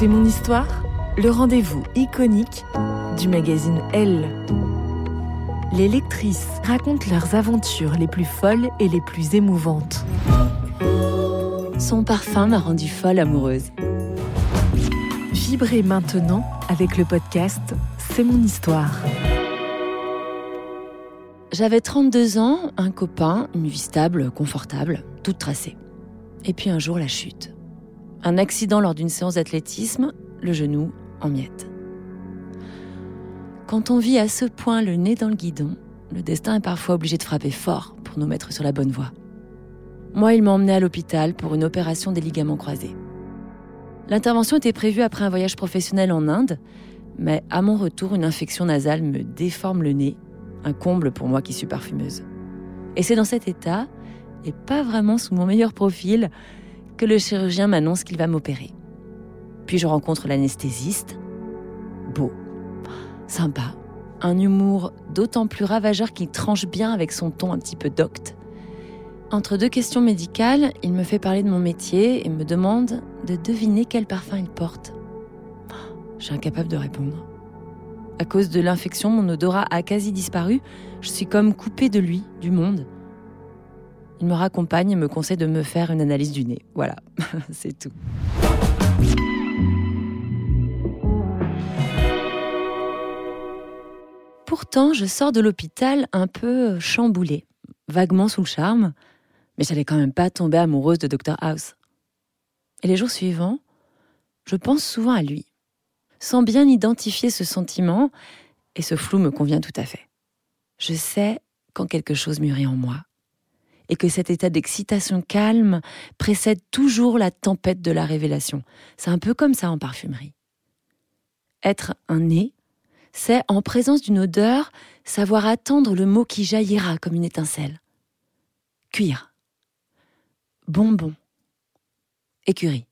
C'est mon histoire, le rendez-vous iconique du magazine Elle. Les lectrices racontent leurs aventures les plus folles et les plus émouvantes. Son parfum m'a rendue folle amoureuse. Vibrez maintenant avec le podcast C'est mon histoire. J'avais 32 ans, un copain, une vie stable, confortable, toute tracée. Et puis un jour, la chute. Un accident lors d'une séance d'athlétisme, le genou en miettes. Quand on vit à ce point le nez dans le guidon, le destin est parfois obligé de frapper fort pour nous mettre sur la bonne voie. Moi, il m'a emmené à l'hôpital pour une opération des ligaments croisés. L'intervention était prévue après un voyage professionnel en Inde, mais à mon retour, une infection nasale me déforme le nez, un comble pour moi qui suis parfumeuse. Et c'est dans cet état, et pas vraiment sous mon meilleur profil, que le chirurgien m'annonce qu'il va m'opérer. Puis je rencontre l'anesthésiste. Beau, sympa, un humour d'autant plus ravageur qu'il tranche bien avec son ton un petit peu docte. Entre deux questions médicales, il me fait parler de mon métier et me demande de deviner quel parfum il porte. Je suis incapable de répondre. À cause de l'infection, mon odorat a quasi disparu. Je suis comme coupée de lui, du monde. Il me raccompagne et me conseille de me faire une analyse du nez. Voilà, c'est tout. Pourtant, je sors de l'hôpital un peu chamboulée, vaguement sous le charme, mais j'allais quand même pas tomber amoureuse de Dr House. Et les jours suivants, je pense souvent à lui, sans bien identifier ce sentiment, et ce flou me convient tout à fait. Je sais quand quelque chose mûrit en moi, et que cet état d'excitation calme précède toujours la tempête de la révélation. C'est un peu comme ça en parfumerie. Être un nez, c'est, en présence d'une odeur, savoir attendre le mot qui jaillira comme une étincelle. Cuir. Bonbon. Écurie.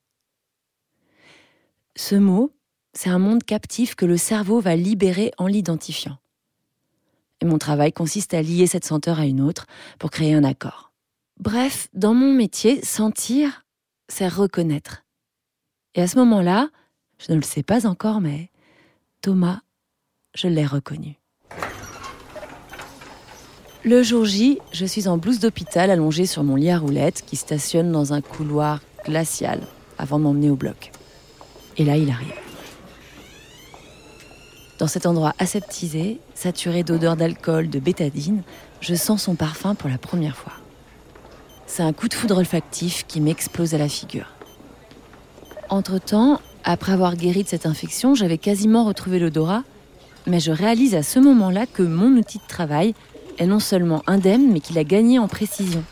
Ce mot, c'est un monde captif que le cerveau va libérer en l'identifiant. Et mon travail consiste à lier cette senteur à une autre pour créer un accord. Bref, dans mon métier, sentir, c'est reconnaître. Et à ce moment-là, je ne le sais pas encore, mais Thomas, je l'ai reconnu. Le jour J, je suis en blouse d'hôpital allongée sur mon lit à roulettes qui stationne dans un couloir glacial avant de m'emmener au bloc. Et là, il arrive. Dans cet endroit aseptisé, saturé d'odeurs d'alcool, de bétadine, je sens son parfum pour la première fois. C'est un coup de foudre olfactif qui m'explose à la figure. Entre-temps, après avoir guéri de cette infection, j'avais quasiment retrouvé l'odorat, mais je réalise à ce moment-là que mon outil de travail, est non seulement indemne, mais qu'il a gagné en précision,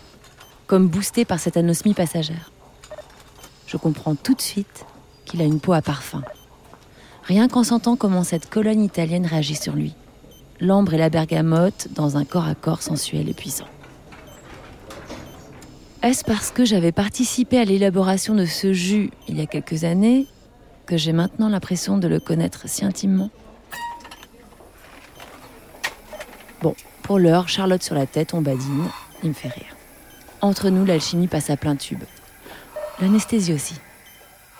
comme boosté par cette anosmie passagère. Je comprends tout de suite qu'il a une peau à parfum. Rien qu'en sentant comment cette colonne italienne réagit sur lui. L'ambre et la bergamote dans un corps à corps sensuel et puissant. Est-ce parce que j'avais participé à l'élaboration de ce jus il y a quelques années que j'ai maintenant l'impression de le connaître si intimement Bon, pour l'heure, Charlotte sur la tête, on badine, il me fait rire. Entre nous, l'alchimie passe à plein tube. L'anesthésie aussi.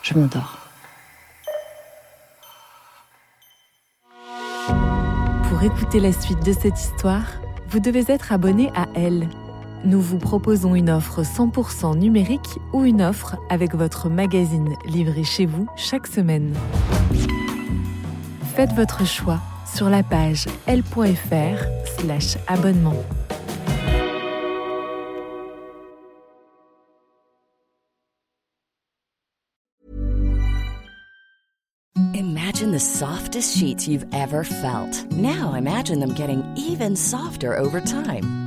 Je m'endors. Pour écouter la suite de cette histoire, vous devez être abonné à Elle. Nous vous proposons une offre 100% numérique ou une offre avec votre magazine livré chez vous chaque semaine. Faites votre choix sur la page l.fr abonnement. Imagine the softest sheets you've ever felt. Now imagine them getting even softer over time.